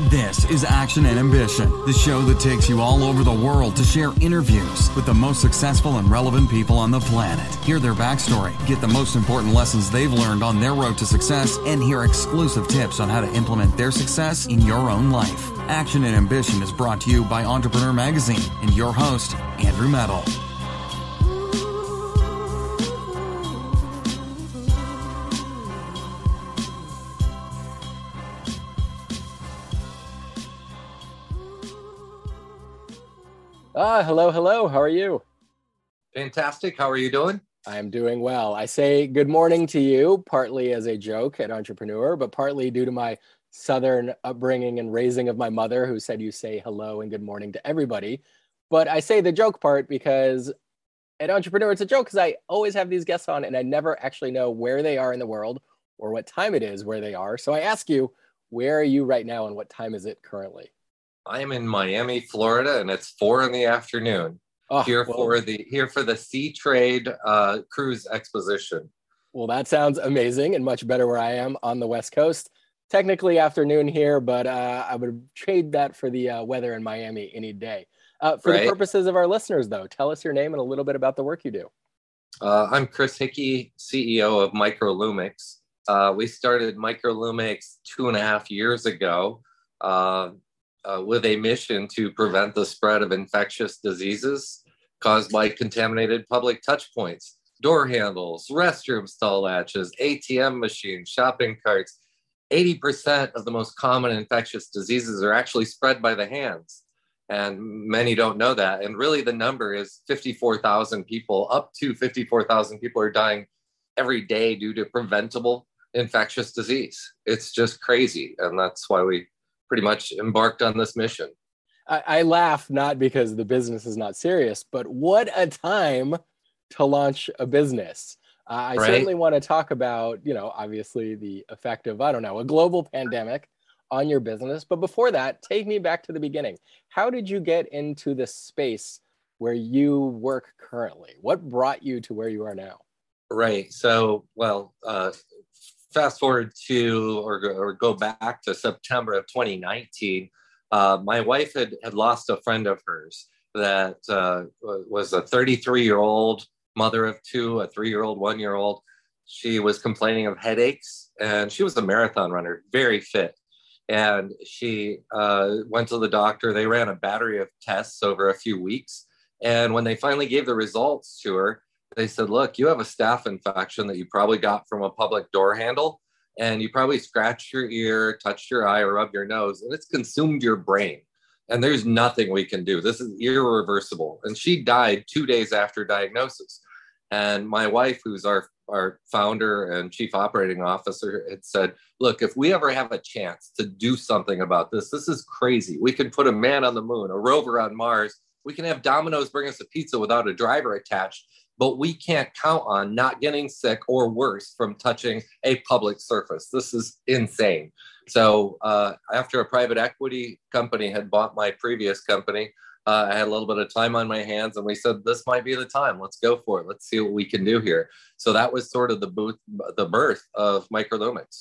This is Action and Ambition, the show that takes you all over the world to share interviews with the most successful and relevant people on the planet. Hear their backstory, get the most important lessons they've learned on their road to success, and hear exclusive tips on how to implement their success in your own life. Action and Ambition is brought to you by Entrepreneur Magazine and your host, Andrew Medal. Ah, hello, hello. How are you? Fantastic. How are you doing? I'm doing well. I say good morning to you, partly as a joke at Entrepreneur, but partly due to my Southern upbringing and raising of my mother, who said you say hello and good morning to everybody. But I say the joke part because at Entrepreneur, it's a joke because I always have these guests on and I never actually know where they are in the world or what time it is where they are. So I ask you, where are you right now and what time is it currently? I am in Miami, Florida, and it's four in the afternoon. Oh, here well, for the here for the Seatrade uh, Cruise Exposition. well, that sounds amazing and much better where I am on the West Coast. Technically afternoon here, but uh, I would trade that for the uh, weather in Miami any day. Uh, for the purposes of our listeners, though, tell us your name and a little bit about the work you do. Uh, I'm Chris Hickey, CEO of Microlumix. Uh, we started Microlumix two and a half years ago uh, with a mission to prevent the spread of infectious diseases caused by contaminated public touch points, door handles, restroom stall latches, ATM machines, shopping carts. 80% of the most common infectious diseases are actually spread by the hands. And many don't know that. And really, the number is 54,000 people, up to 54,000 people are dying every day due to preventable infectious disease. It's just crazy. And that's why we pretty much embarked on this mission. I, I laugh not because the business is not serious, but what a time to launch a business. Uh, I Right. certainly want to talk about, you know, obviously the effect of, I don't know, a global pandemic on your business. But before that, take me back to the beginning. How did you get into the space where you work currently? What brought you to where you are now? Right. So, well, uh, fast forward to or, go- or go back to September of 2019. Uh, my wife had, had lost a friend of hers that uh, was a 33 year old mother of two, a three year old, one year old. She was complaining of headaches and she was a marathon runner, very fit. And she uh, went to the doctor. They ran a battery of tests over a few weeks. And when they finally gave the results to her, they said, Look, you have a staph infection that you probably got from a public door handle, and you probably scratched your ear, touched your eye, or rubbed your nose, and it's consumed your brain. And there's nothing we can do. This is irreversible. And she died two days after diagnosis. And my wife, who's our, our founder and chief operating officer, had said, Look, if we ever have a chance to do something about this, this is crazy. We can put a man on the moon, a rover on Mars. We can have Domino's bring us a pizza without a driver attached but we can't count on not getting sick or worse from touching a public surface. This is insane. So, uh, after a private equity company had bought my previous company, uh, I had a little bit of time on my hands, and we said, "This might be the time. Let's go for it. Let's see what we can do here." So that was sort of the booth, the birth of Microlumix.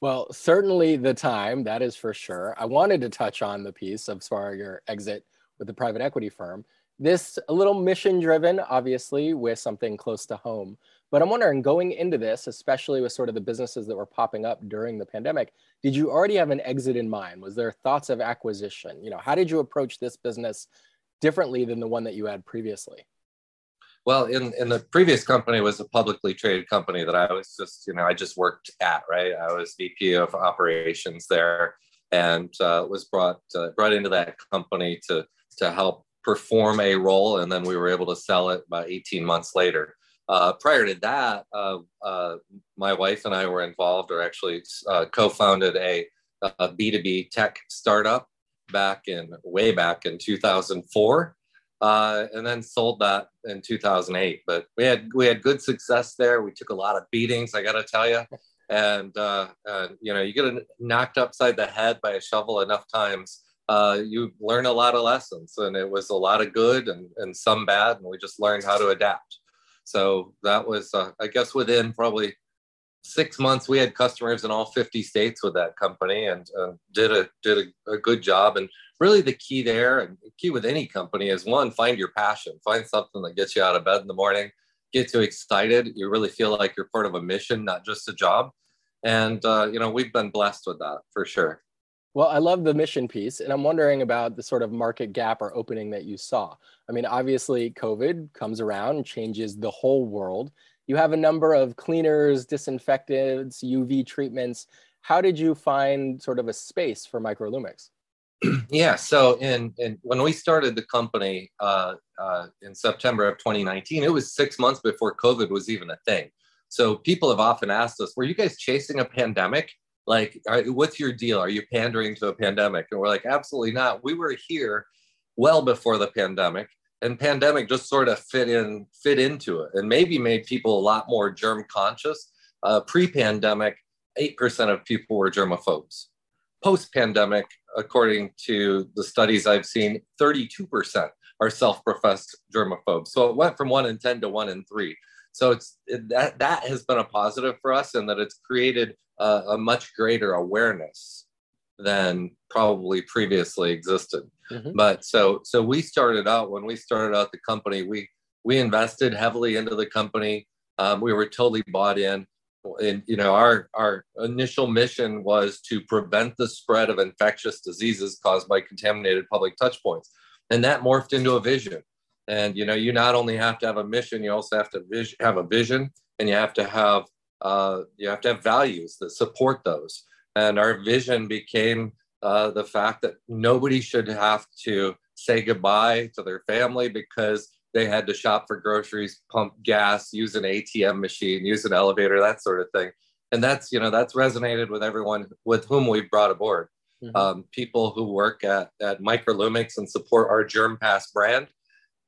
Well, certainly the time, that is for sure. I wanted to touch on the piece of far your exit with the private equity firm. This a little mission driven, obviously, with something close to home. But I'm wondering, going into this, especially with sort of the businesses that were popping up during the pandemic, did you already have an exit in mind? Was there thoughts of acquisition? You know, how did you approach this business differently than the one that you had previously? Well, in, in the previous company was a publicly traded company that I was just, you know, I just worked at, right? I was VP of operations there and uh, was brought uh, brought into that company to to help perform a role, and then we were able to sell it about 18 months later. Uh, prior to that, uh, uh, my wife and I were involved, or actually uh, co-founded a a B2B tech startup back in way back in 2004 uh, and then sold that in 2008. But we had we had good success there. We took a lot of beatings, I got to tell you. And uh, uh, you know, you get knocked upside the head by a shovel enough times, uh, you learn a lot of lessons. And it was a lot of good and, and some bad, and we just learned how to adapt. So that was, uh, I guess, within probably six months, we had customers in all 50 states with that company, and uh, did a did a, a good job. And really the key there and the key with any company is one find your passion find something that gets you out of bed in the morning gets you excited you really feel like you're part of a mission not just a job and uh, you know we've been blessed with that for sure well i love the mission piece and i'm wondering about the sort of market gap or opening that you saw i mean obviously covid comes around and changes the whole world you have a number of cleaners disinfectants uv treatments how did you find sort of a space for microlumix yeah. So in, in when we started the company uh, uh, in September of 2019, it was six months before COVID was even a thing. So people have often asked us, "Were you guys chasing a pandemic? Like, are, what's your deal? Are you pandering to a pandemic?" And we're like, "Absolutely not. We were here well before the pandemic." And pandemic just sort of fit in, fit into it, and maybe made people a lot more germ conscious. Uh, pre-pandemic, eight percent of people were germaphobes. Post-pandemic, according to the studies I've seen, 32% are self-professed germaphobes. So it went from one in 10 to one in three. So it's that that has been a positive for us, and that it's created a, a much greater awareness than probably previously existed. Mm-hmm. But so so we started out when we started out the company, we we invested heavily into the company. Um, we were totally bought in and you know our our initial mission was to prevent the spread of infectious diseases caused by contaminated public touch points and that morphed into a vision and you know you not only have to have a mission you also have to vis- have a vision and you have to have uh, you have to have values that support those and our vision became uh, the fact that nobody should have to say goodbye to their family because they had to shop for groceries, pump gas, use an ATM machine, use an elevator, that sort of thing. And that's, you know, that's resonated with everyone with whom we've brought aboard. Mm-hmm. Um, people who work at, at Microlumix and support our GermPass brand,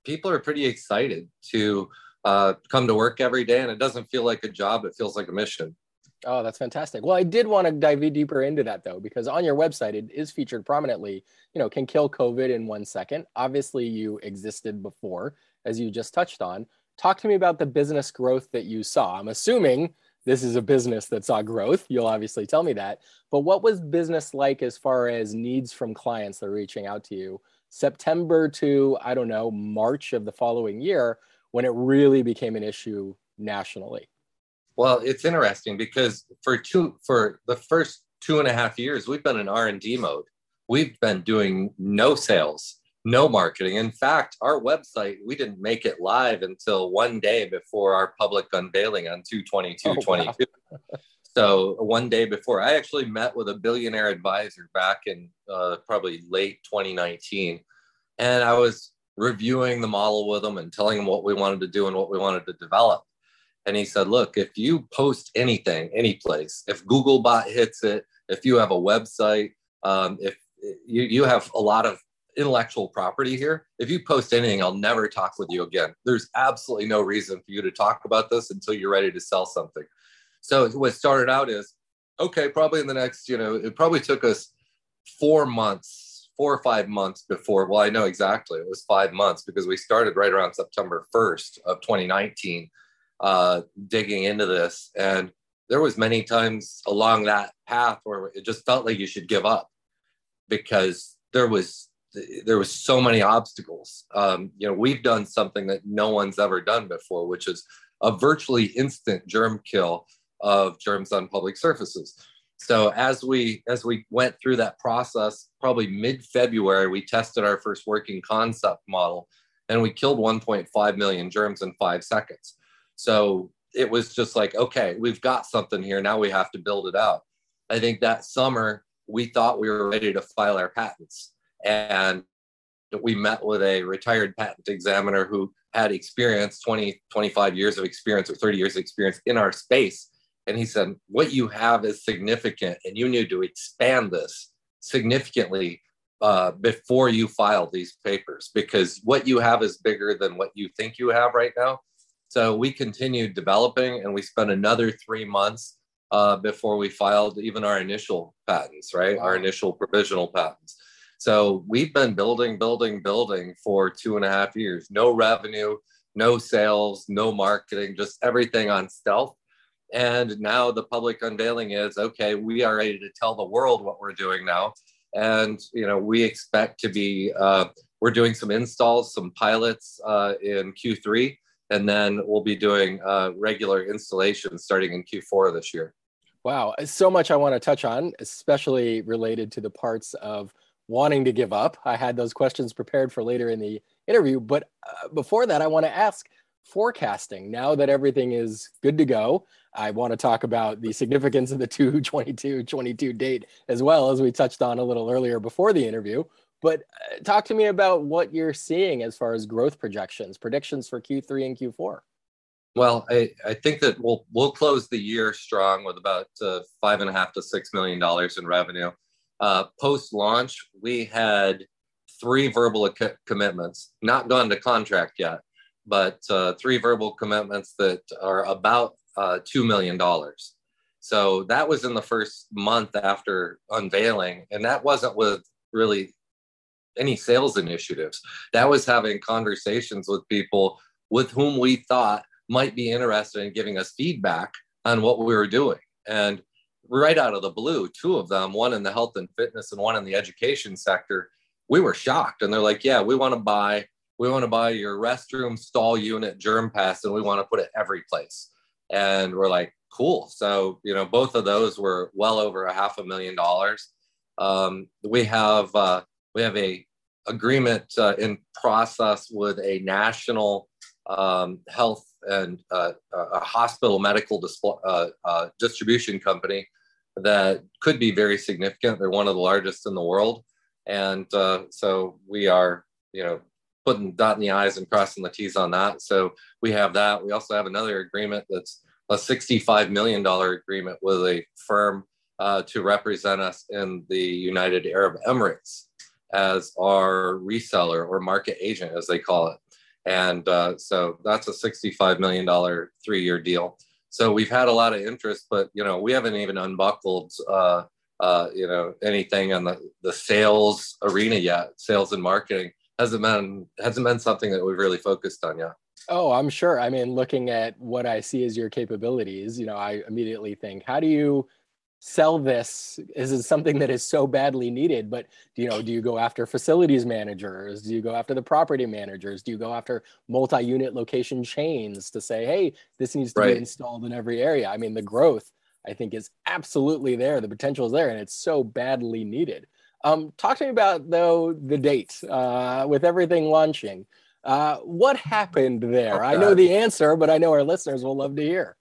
people are pretty excited to uh, come to work every day. And it doesn't feel like a job, it feels like a mission. Oh, that's fantastic. Well, I did want to dive deeper into that though, because on your website it is featured prominently. You know, can kill COVID in one second. Obviously, you existed before as you just touched on. Talk to me about the business growth that you saw. I'm assuming this is a business that saw growth. You'll obviously tell me that. But what was business like as far as needs from clients that are reaching out to you? September to, I don't know, March of the following year when it really became an issue nationally? Well, it's interesting because for two for the first two and a half years, we've been in R and D mode. We've been doing no sales no marketing. In fact, our website, we didn't make it live until one day before our public unveiling on 222 oh, 22. Wow. so one day before, I actually met with a billionaire advisor back in uh, probably late 2019. And I was reviewing the model with him and telling him what we wanted to do and what we wanted to develop. And he said, look, if you post anything, any place, if Googlebot hits it, if you have a website, um, if you, you have a lot of intellectual property here. If you post anything, I'll never talk with you again. There's absolutely no reason for you to talk about this until you're ready to sell something. So what started out is okay, probably in the next, you know, it probably took us four months, four or five months before. Well, I know exactly. It was five months because we started right around September 1st of 2019, uh, digging into this. And there was many times along that path where it just felt like you should give up because there was there was so many obstacles. Um, you know, we've done something that no one's ever done before, which is a virtually instant germ kill of germs on public surfaces. So as we as we went through that process, probably mid-February, we tested our first working concept model and we killed 1.5 million germs in five seconds. So it was just like, okay, we've got something here. Now we have to build it out. I think that summer we thought we were ready to file our patents. And we met with a retired patent examiner who had experience 20, 25 years of experience or 30 years of experience in our space. And he said, What you have is significant, and you need to expand this significantly uh, before you file these papers because what you have is bigger than what you think you have right now. So we continued developing and we spent another three months uh, before we filed even our initial patents, right? Wow. Our initial provisional patents. So we've been building, building, building for two and a half years. No revenue, no sales, no marketing, just everything on stealth. And now the public unveiling is okay, we are ready to tell the world what we're doing now. And, you know, we expect to be, uh, we're doing some installs, some pilots uh, in Q3, and then we'll be doing uh, regular installations starting in Q4 this year. Wow, so much I want to touch on, especially related to the parts of wanting to give up. I had those questions prepared for later in the interview, but uh, before that, I want to ask forecasting. Now that everything is good to go, I want to talk about the significance of the 222 22 date as well as we touched on a little earlier before the interview. But uh, talk to me about what you're seeing as far as growth projections, predictions for Q3 and Q4. Well, I, I think that we'll we'll close the year strong with about uh, five and a half to six million dollars in revenue. Uh, Post launch, we had three verbal co- commitments, not gone to contract yet, but uh, three verbal commitments that are about uh, two million dollars. So that was in the first month after unveiling, and that wasn't with really any sales initiatives. That was having conversations with people with whom we thought might be interested in giving us feedback on what we were doing. And right out of the blue, two of them, one in the health and fitness and one in the education sector, we were shocked. And they're like, yeah, we want to buy, we want to buy your restroom stall unit GermPass and we want to put it every place. And we're like, cool. So, you know, both of those were well over a half a million dollars. Um, we have, uh, we have a agreement uh, in process with a national um, health and uh, a hospital medical disp- uh, uh, distribution company that could be very significant. They're one of the largest in the world, and uh, so we are, you know, putting dotting the i's and crossing the t's on that. So we have that. We also have another agreement that's a $65 million agreement with a firm uh, to represent us in the United Arab Emirates as our reseller or market agent, as they call it. And uh, so that's a $65 million three year deal. So we've had a lot of interest, but you know we haven't even unbuckled uh, uh, you know anything on the, the sales arena yet. Sales and marketing hasn't been hasn't been something that we've really focused on yet. Oh, I'm sure. I mean, looking at what I see as your capabilities, you know, I immediately think, how do you sell this? Is it something that is so badly needed? But you know do you go after facilities managers? Do you go after the property managers? Do you go after multi-unit location chains to say hey this needs to right. be installed in every area? I mean the growth i think is absolutely there. The potential is there and it's so badly needed um, talk to me about though the date uh, with everything launching uh, what happened there i know the answer but i know our listeners will love to hear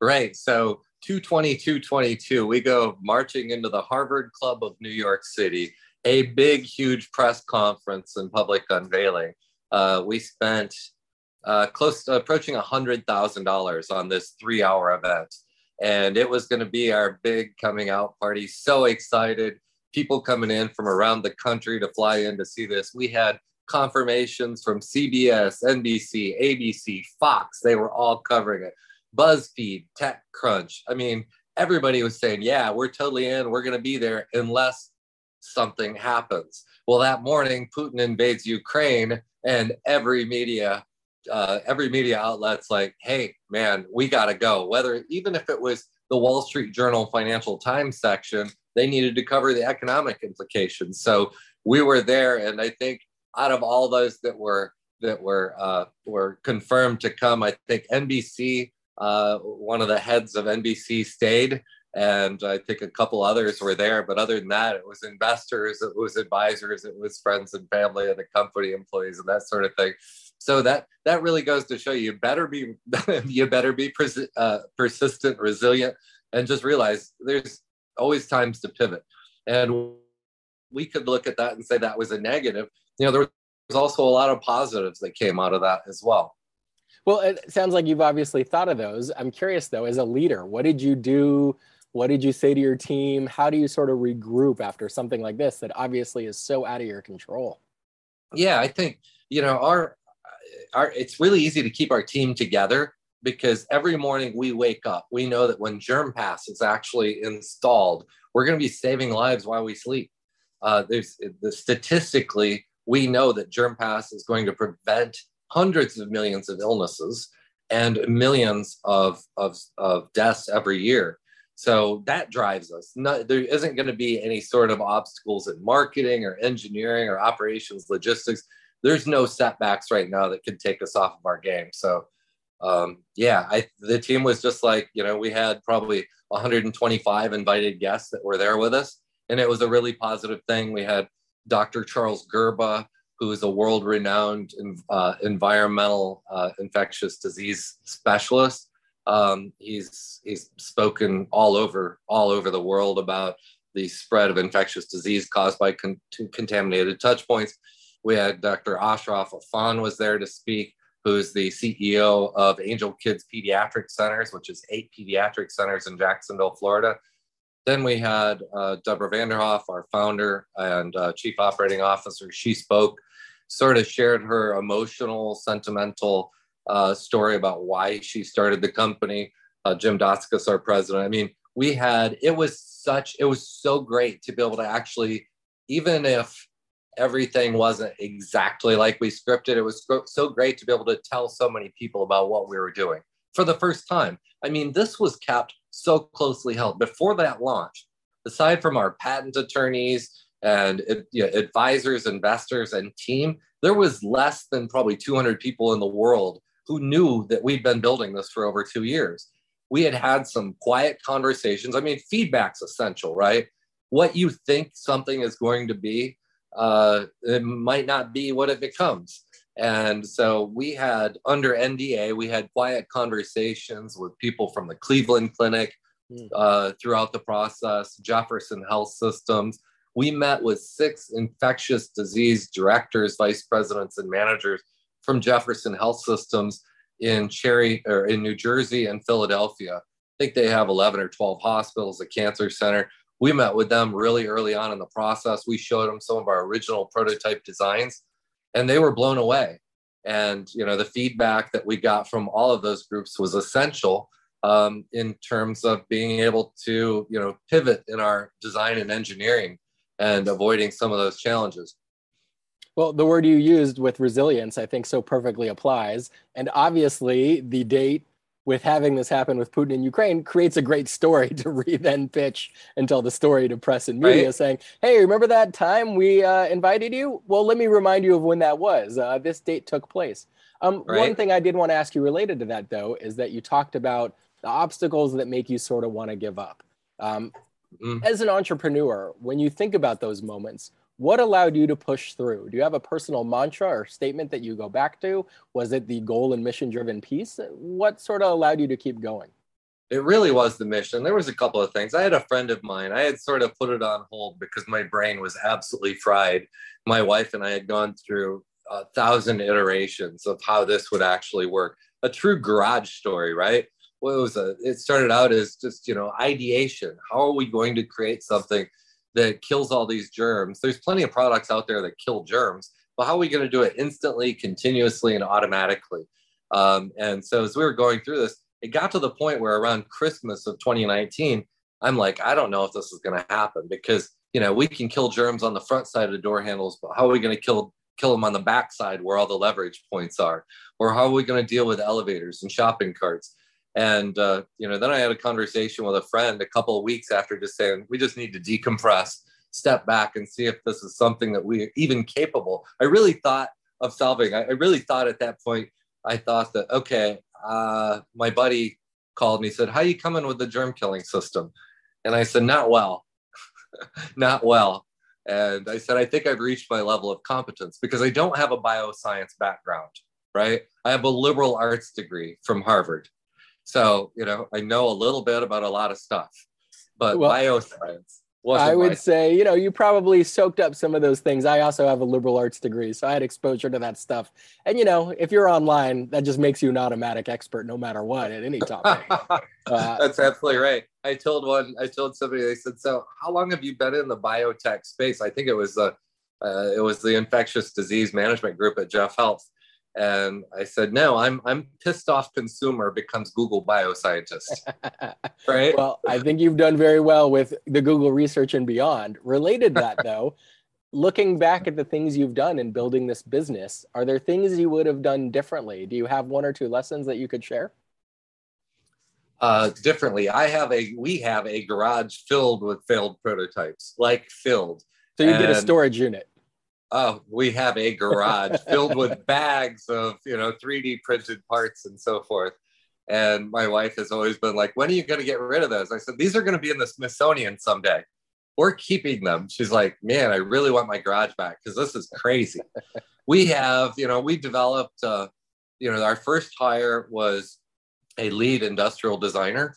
right so 22222, we go marching into the Harvard Club of New York City, a big, huge press conference and public unveiling. Uh, we spent uh, close to approaching $100,000 on this three hour event. And it was going to be our big coming out party. So excited. People coming in from around the country to fly in to see this. We had confirmations from CBS, NBC, ABC, Fox. They were all covering it. BuzzFeed, TechCrunch. I mean, everybody was saying, yeah, we're totally in. We're going to be there unless something happens. Well, that morning, Putin invades Ukraine, and every media, uh, every media outlet's like, hey, man, we got to go. Whether even if it was the Wall Street Journal Financial Times section, they needed to cover the economic implications. So we were there, and I think out of all those that were that were uh, were confirmed to come. I think NBC, uh, one of the heads of NBC, stayed, and I think a couple others were there. But other than that, it was investors, it was advisors, it was friends and family of the company, employees, and that sort of thing. So that that really goes to show you better be you better be uh, persistent, resilient, and just realize there's always times to pivot. And we could look at that and say that was a negative. You know, there was also a lot of positives that came out of that as well. Well, it sounds like you've obviously thought of those. I'm curious though, as a leader, what did you do? What did you say to your team? How do you sort of regroup after something like this that obviously is so out of your control? Yeah, I think, you know, our our it's really easy to keep our team together because every morning we wake up, we know that when GermPass is actually installed, we're going to be saving lives while we sleep. Uh, there's the statistically, we know that GermPass is going to prevent hundreds of millions of illnesses and millions of, of, of deaths every year. So that drives us. No, there isn't going to be any sort of obstacles in marketing or engineering or operations, logistics. There's no setbacks right now that could take us off of our game. So, um, yeah, I, the team was just like, you know, we had probably 125 invited guests that were there with us. And it was a really positive thing. We had Dr. Charles Gerba, who is a world renowned uh, environmental uh, infectious disease specialist. Um, he's, he's spoken all over, all over the world about the spread of infectious disease caused by con- contaminated touch points. We had Dr. Ashraf Afan was there to speak, who's the CEO of Angel Kids Pediatric Centers, which is eight pediatric centers in Jacksonville, Florida. Then we had uh, Deborah Vanderhoff, our founder and uh, chief operating officer. She spoke, sort of shared her emotional, sentimental uh, story about why she started the company. Uh, Jim Dotskas, our president. I mean, we had, it was such, it was so great to be able to actually, even if everything wasn't exactly like we scripted, it was so great to be able to tell so many people about what we were doing for the first time. I mean, this was kept so closely held. Before that launch, aside from our patent attorneys and you know, advisors, investors, and team, there was less than probably 200 people in the world who knew that we'd been building this for over two years. We had had some quiet conversations. I mean, feedback's essential, right? What you think something is going to be, uh, it might not be what it becomes. And so we had under NDA, we had quiet conversations with people from the Cleveland Clinic hmm. uh, throughout the process, Jefferson Health Systems. We met with six infectious disease directors, vice presidents, and managers from Jefferson Health Systems in Cherry or in New Jersey and Philadelphia. I think they have 11 or 12 hospitals, a cancer center. We met with them really early on in the process. We showed them some of our original prototype designs and they were blown away. And you know the feedback that we got from all of those groups was essential um, in terms of being able to you know pivot in our design and engineering and avoiding some of those challenges. Well the word you used with resilience i think so perfectly applies. And obviously the date with having this happen with Putin in Ukraine creates a great story to re then pitch and tell the story to press and media right. saying, hey, remember that time we uh, invited you? Well, let me remind you of when that was. Uh, this date took place. Um, right. One thing I did want to ask you related to that, though, is that you talked about the obstacles that make you sort of want to give up. Um, mm. As an entrepreneur, when you think about those moments, what allowed you to push through? Do you have a personal mantra or statement that you go back to? Was it the goal and mission driven piece? What sort of allowed you to keep going? It really was the mission. There was a couple of things. I had a friend of mine. I had sort of put it on hold because my brain was absolutely fried. My wife and I had gone through a thousand iterations of how this would actually work. A true garage story, right? Well, it was a, it started out as just, you know, ideation. How are we going to create something that kills all these germs. There's plenty of products out there that kill germs, but how are we going to do it instantly, continuously, and automatically? Um, and so as we were going through this, it got to the point where around Christmas of 2019, I'm like, I don't know if this is going to happen because you know we can kill germs on the front side of the door handles, but how are we going to kill kill them on the back side where all the leverage points are, or how are we going to deal with elevators and shopping carts? And uh, you know, then I had a conversation with a friend a couple of weeks after, just saying we just need to decompress, step back, and see if this is something that we even capable. I really thought of solving. I, I really thought at that point, I thought that okay, uh, my buddy called me said, "How you coming with the germ killing system?" And I said, "Not well, not well." And I said, "I think I've reached my level of competence because I don't have a bioscience background, right? I have a liberal arts degree from Harvard, so you know I know a little bit about a lot of stuff, but well, bioscience." I would say, you know, you probably soaked up some of those things. I also have a liberal arts degree, so I had exposure to that stuff. And you know, if you're online, that just makes you an automatic expert, no matter what, at any topic. uh, That's absolutely right. I told one, I told somebody, they said, "So, how long have you been in the biotech space?" I think it was the, uh, it was the infectious disease management group at Jeff Health, and I said, no, I'm I'm pissed off consumer becomes Google bioscientist. right. Well, I think you've done very well with the Google research and beyond. Related that though, looking back at the things you've done in building this business, are there things you would have done differently? Do you have one or two lessons that you could share? Uh, differently. I have a we have a garage filled with failed prototypes, like filled. So you and, get a storage unit oh, we have a garage filled with bags of, you know, 3D printed parts and so forth. And my wife has always been like, when are you going to get rid of those? I said, these are going to be in the Smithsonian someday. We're keeping them. She's like, man, I really want my garage back because this is crazy. we have, you know, we developed, uh, you know, our first hire was a lead industrial designer.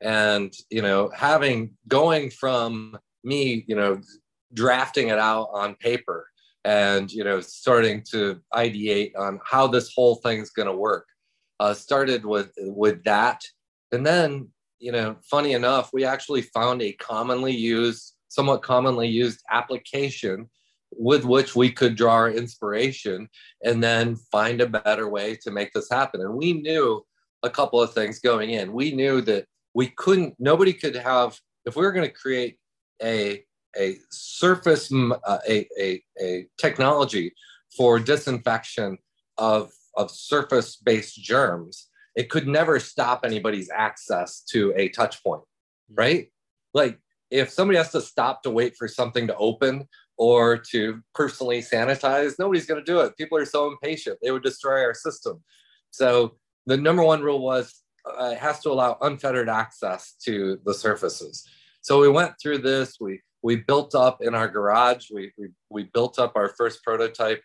And, you know, having going from me, you know, drafting it out on paper and you know starting to ideate on how this whole thing's going to work. Uh, started with with that. And then you know funny enough we actually found a commonly used somewhat commonly used application with which we could draw our inspiration and then find a better way to make this happen. And we knew a couple of things going in. We knew that we couldn't nobody could have if we were going to create a a surface, uh, a, a, a technology for disinfection of, of surface based germs, it could never stop anybody's access to a touch point, mm-hmm. right? Like if somebody has to stop to wait for something to open or to personally sanitize, nobody's going to do it. People are so impatient, they would destroy our system. So the number one rule was uh, it has to allow unfettered access to the surfaces. So we went through this. We we built up in our garage. We, we, we built up our first prototype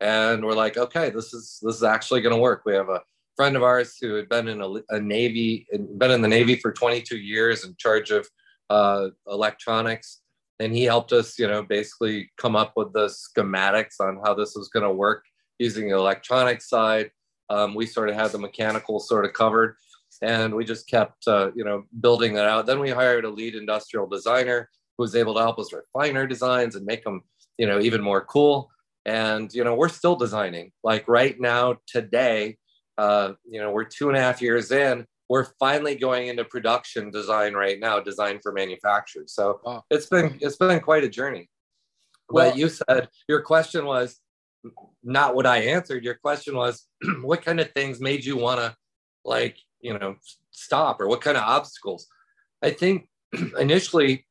and we're like, okay, this is, this is actually going to work. We have a friend of ours who had been in a, a Navy, been in the Navy for 22 years in charge of uh, electronics. And he helped us, you know, basically come up with the schematics on how this was going to work using the electronic side. Um, we sort of had the mechanical sort of covered and we just kept, uh, you know, building that out. Then we hired a lead industrial designer who was able to help us refine our designs and make them, you know, even more cool. And, you know, we're still designing. Like right now, today, uh, you know, we're two and a half years in. We're finally going into production design right now, design for manufacture. So wow. it's been it's been quite a journey. Well, but you said your question was not what I answered. Your question was, what kind of things made you want to, like, you know, stop, or what kind of obstacles? I think initially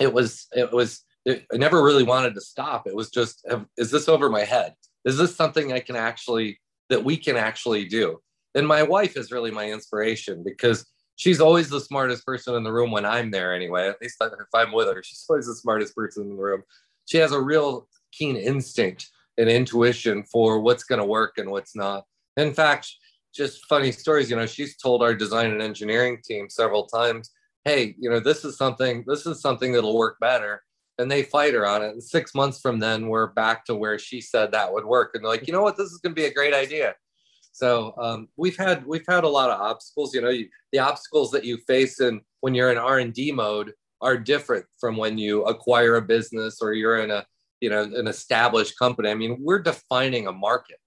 it was it was it, I never really wanted to stop. It was just, is this over my head? Is this something I can actually that we can actually do? And my wife is really my inspiration because she's always the smartest person in the room when I'm there anyway. At least if I'm with her, she's always the smartest person in the room. She has a real keen instinct and intuition for what's going to work and what's not. In fact, just funny stories, you know, she's told our design and engineering team several times hey, you know, this is something, this is something that'll work better. And they fight her on it. And six months from then, we're back to where she said that would work. And they're like, you know what, this is going to be a great idea. So um, we've had we've had a lot of obstacles. You know, you, the obstacles that you face in when you're in R and D mode are different from when you acquire a business or you're in a you know an established company. I mean, we're defining a market.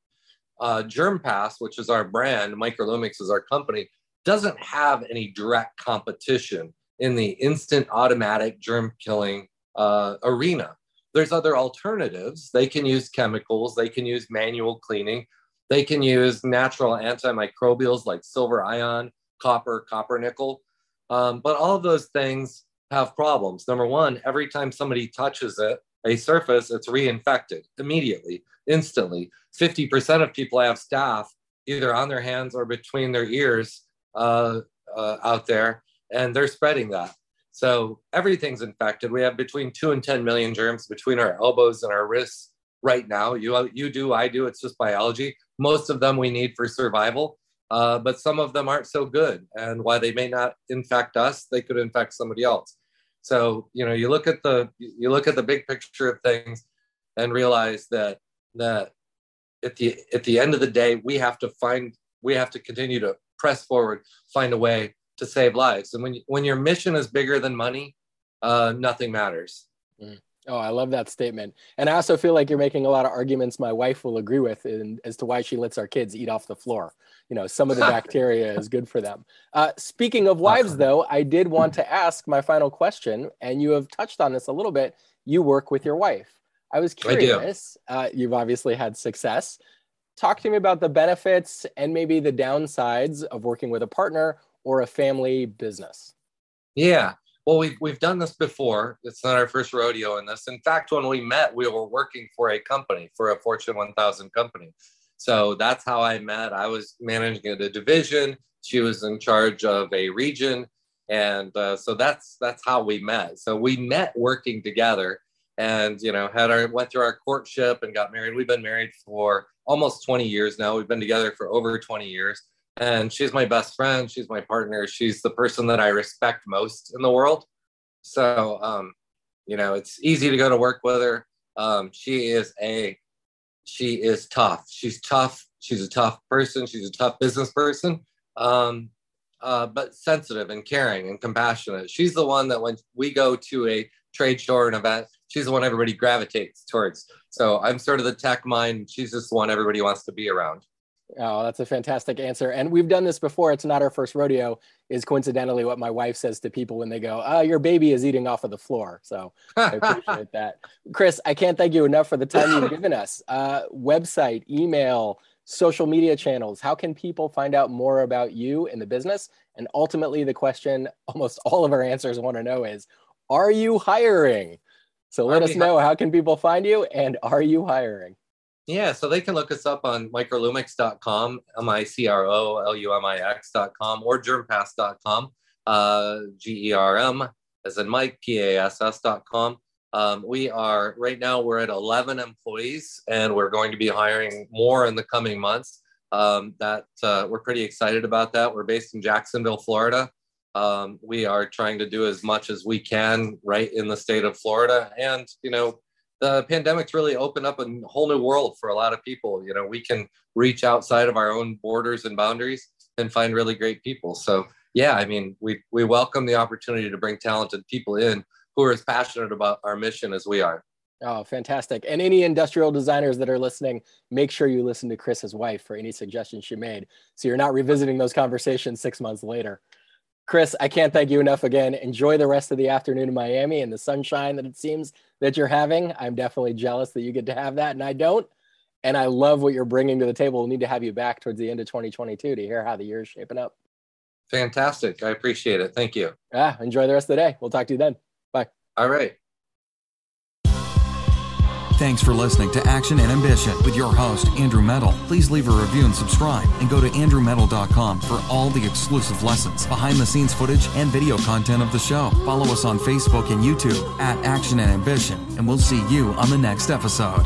Uh, GermPass, which is our brand, Microlumix is our company doesn't have any direct competition in the instant automatic germ killing uh, arena. There's other alternatives. They can use chemicals, they can use manual cleaning, they can use natural antimicrobials like silver ion, copper, copper nickel. Um, but all of those things have problems. Number one, every time somebody touches it, a surface, it's reinfected immediately, instantly. 50% of people have staph either on their hands or between their ears uh, uh, out there, and they're spreading that. So everything's infected. We have between two and 10 million germs between our elbows and our wrists right now. You, you do, I do. It's just biology. Most of them we need for survival, uh, but some of them aren't so good. And while they may not infect us, they could infect somebody else. So you know, you look at the you look at the big picture of things, and realize that that at the at the end of the day, we have to find we have to continue to press forward, find a way to save lives. And when when your mission is bigger than money, uh, nothing matters. Mm. Oh, I love that statement. And I also feel like you're making a lot of arguments my wife will agree with in, as to why she lets our kids eat off the floor. You know, some of the bacteria is good for them. Uh, speaking of wives, though, I did want to ask my final question, and you have touched on this a little bit. You work with your wife. I was curious. I uh, you've obviously had success. Talk to me about the benefits and maybe the downsides of working with a partner or a family business? Yeah. Well, we've, we've done this before. It's not our first rodeo in this. In fact, when we met, we were working for a company, for a Fortune 1000 company. So that's how I met. I was managing a division. She was in charge of a region. And uh, so that's that's how we met. So we met working together and you know had our went through our courtship and got married. We've been married for almost 20 years now. We've been together for over 20 years. And she's my best friend. She's my partner. She's the person that i respect most in the world. So um, you know it's easy to go to work with her. Um, she is a she is tough. She's tough. She's a tough person. She's a tough business person. Um, uh, but sensitive and caring and compassionate. She's the one that when we go to a trade show or an event she's the one everybody gravitates towards so i'm sort of the tech mind she's just the one everybody wants to be around Oh, that's a fantastic answer. And we've done this before. It's not our first rodeo, is coincidentally what my wife says to people when they go, Oh, your baby is eating off of the floor. So I appreciate that. Chris, I can't thank you enough for the time you've given us. Uh, website, email, social media channels. How can people find out more about you and the business? And ultimately, the question almost all of our answers want to know is Are you hiring? So let us know how can people find you and are you hiring? Yeah, so they can look us up on microlumix.com, M-I-C-R-O-L-U-M-I-X.com, or germpass.com, uh, G-E-R-M, as in Mike, P-A-S-S.com. Um, we are, right now, we're at 11 employees, and we're going to be hiring more in the coming months. Um, that uh, We're pretty excited about that. We're based in Jacksonville, Florida. Um, we are trying to do as much as we can right in the state of Florida. And, you know, the pandemic's really opened up a whole new world for a lot of people. You know, we can reach outside of our own borders and boundaries and find really great people. So yeah, I mean, we we welcome the opportunity to bring talented people in who are as passionate about our mission as we are. Oh, fantastic. And any industrial designers that are listening, make sure you listen to Chris's wife for any suggestions she made. So you're not revisiting those conversations six months later. Chris, I can't thank you enough again. Enjoy the rest of the afternoon in Miami and the sunshine that it seems that you're having. I'm definitely jealous that you get to have that and I don't. And I love what you're bringing to the table. We'll need to have you back towards the end of 2022 to hear how the year is shaping up. Fantastic. I appreciate it. Thank you. Yeah. enjoy the rest of the day. We'll talk to you then. Bye. All right. Thanks for listening to Action and Ambition with your host, Andrew Medal. Please leave a review and subscribe, and go to andrewmedal.com for all the exclusive lessons, behind the scenes footage, and video content of the show. Follow us on Facebook and YouTube at Action and Ambition, and we'll see you on the next episode.